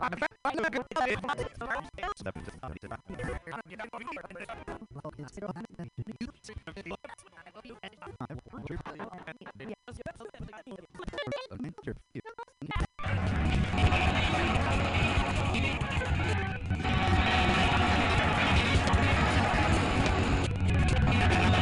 I'm